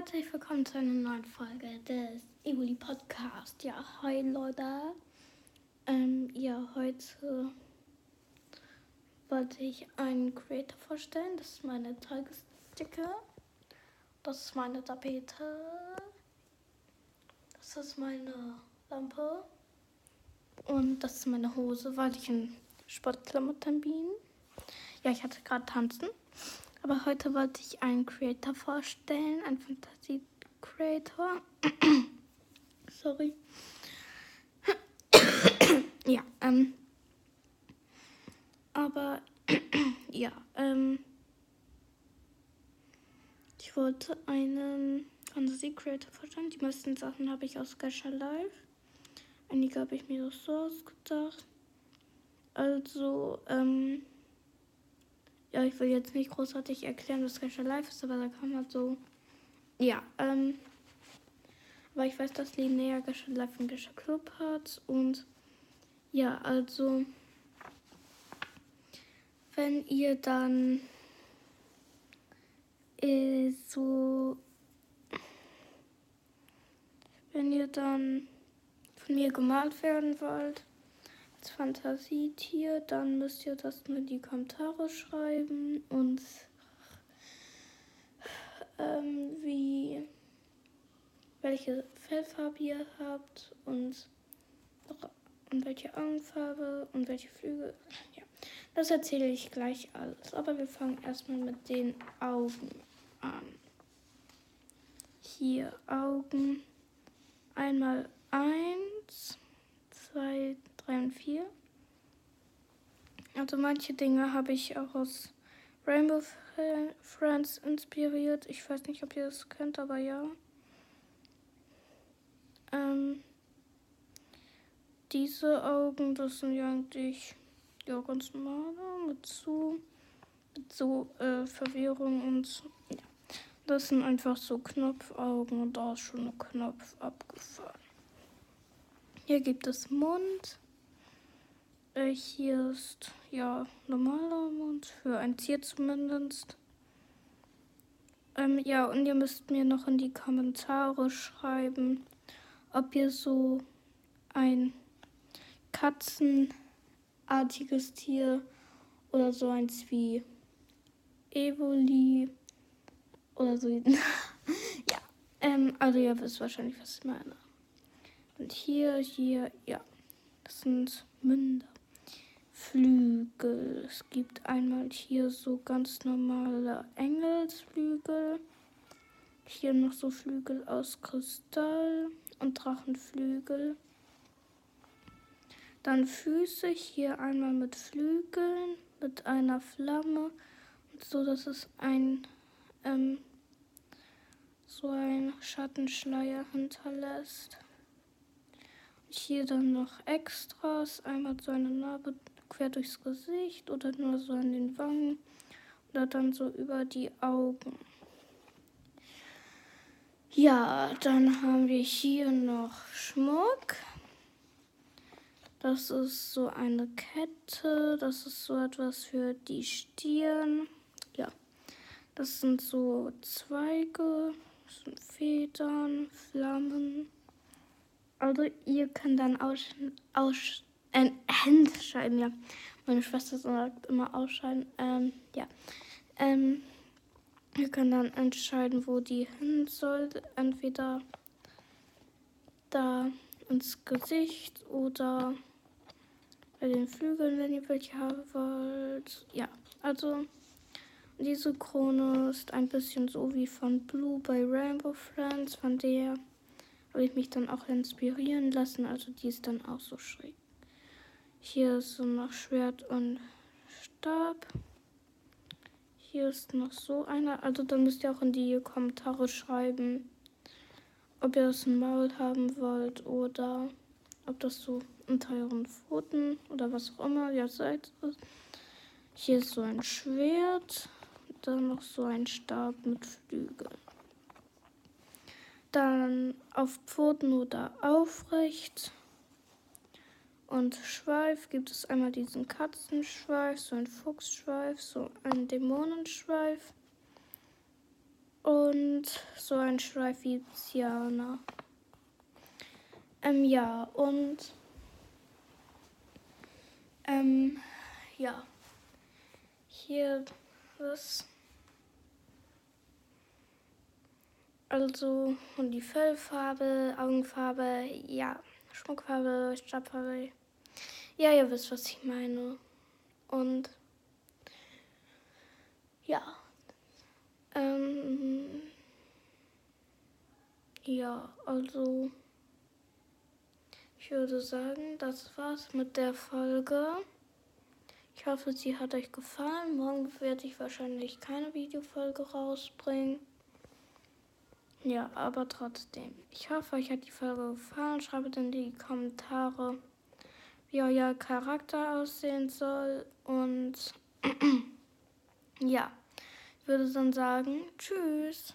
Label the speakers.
Speaker 1: herzlich willkommen zu einer neuen Folge des Evoli Podcast. Ja, hi Leute. Ähm, ja, heute wollte ich einen Creator vorstellen. Das ist meine Tagesdicke. Das ist meine Tapete. Das ist meine Lampe. Und das ist meine Hose, weil ich in Sportklamotten bin. Ja, ich hatte gerade tanzen. Aber heute wollte ich einen Creator vorstellen, einen Fantasie-Creator. Sorry. ja, ähm. Aber, ja, ähm. Ich wollte einen Fantasie-Creator vorstellen. Die meisten Sachen habe ich aus Gasha Live. Einige habe ich mir so ausgedacht. Also, ähm. Ja, ich will jetzt nicht großartig erklären, was Gasha Live ist, aber da kann man so. Ja, ähm. Aber ich weiß, dass Linnea Gasha Live und Gasha Club hat. Und ja, also. Wenn ihr dann äh, so. Wenn ihr dann von mir gemalt werden wollt, Fantasietier, dann müsst ihr das in die Kommentare schreiben und ähm, wie welche Fellfarbe ihr habt und, und welche Augenfarbe und welche Flügel. Ja, das erzähle ich gleich alles. Aber wir fangen erstmal mit den Augen an. Hier Augen. Einmal eins, zwei, 3 und 4. Also manche Dinge habe ich auch aus Rainbow Friends inspiriert. Ich weiß nicht, ob ihr das kennt, aber ja. Ähm, diese Augen, das sind ja eigentlich ja, ganz normale mit so, mit so äh, Verwirrung und ja. Das sind einfach so Knopfaugen und da ist schon ein Knopf abgefahren. Hier gibt es Mund. Äh, hier ist ja normaler Mund, für ein Tier zumindest. Ähm, ja, und ihr müsst mir noch in die Kommentare schreiben, ob ihr so ein katzenartiges Tier oder so eins wie Evoli oder so. ja, ähm, also ihr wisst wahrscheinlich, was ich meine. Und hier, hier, ja, das sind Münder. Flügel. Es gibt einmal hier so ganz normale Engelsflügel. Hier noch so Flügel aus Kristall und Drachenflügel. Dann Füße hier einmal mit Flügeln, mit einer Flamme und so, dass es ein ähm, so ein Schattenschleier hinterlässt. Hier dann noch Extras, einmal so eine Narbe quer durchs Gesicht oder nur so an den Wangen oder dann so über die Augen. Ja, dann haben wir hier noch Schmuck. Das ist so eine Kette, das ist so etwas für die Stirn. Ja, das sind so Zweige, das sind Federn, Flammen. Also ihr könnt dann aus, aus, äh, entscheiden, ja. Meine Schwester sagt immer ausscheiden. Ähm, ja. Ähm, ihr könnt dann entscheiden, wo die hin soll. Entweder da ins Gesicht oder bei den Flügeln, wenn ihr welche haben wollt. Ja, also diese Krone ist ein bisschen so wie von Blue bei Rainbow Friends. Von der habe ich mich dann auch inspirieren lassen. Also die ist dann auch so schräg. Hier ist so noch Schwert und Stab. Hier ist noch so einer. Also dann müsst ihr auch in die Kommentare schreiben, ob ihr das Maul haben wollt oder ob das so unter euren Pfoten oder was auch immer ihr seid. Hier ist so ein Schwert. Dann noch so ein Stab mit Flügeln. Dann auf Pfoten oder aufrecht. Und Schweif gibt es einmal diesen Katzenschweif, so ein Fuchsschweif, so ein Dämonenschweif. und so ein Schleifizianer. Ähm, ja, und ähm, ja, hier das. Also, und die Fellfarbe, Augenfarbe, ja, Schmuckfarbe, Stabfarbe. Ja, ihr wisst, was ich meine. Und ja. Ähm, ja, also ich würde sagen, das war's mit der Folge. Ich hoffe, sie hat euch gefallen. Morgen werde ich wahrscheinlich keine Videofolge rausbringen. Ja, aber trotzdem. Ich hoffe, euch hat die Folge gefallen. Schreibt in die Kommentare, wie euer Charakter aussehen soll. Und ja, ich würde dann sagen, tschüss.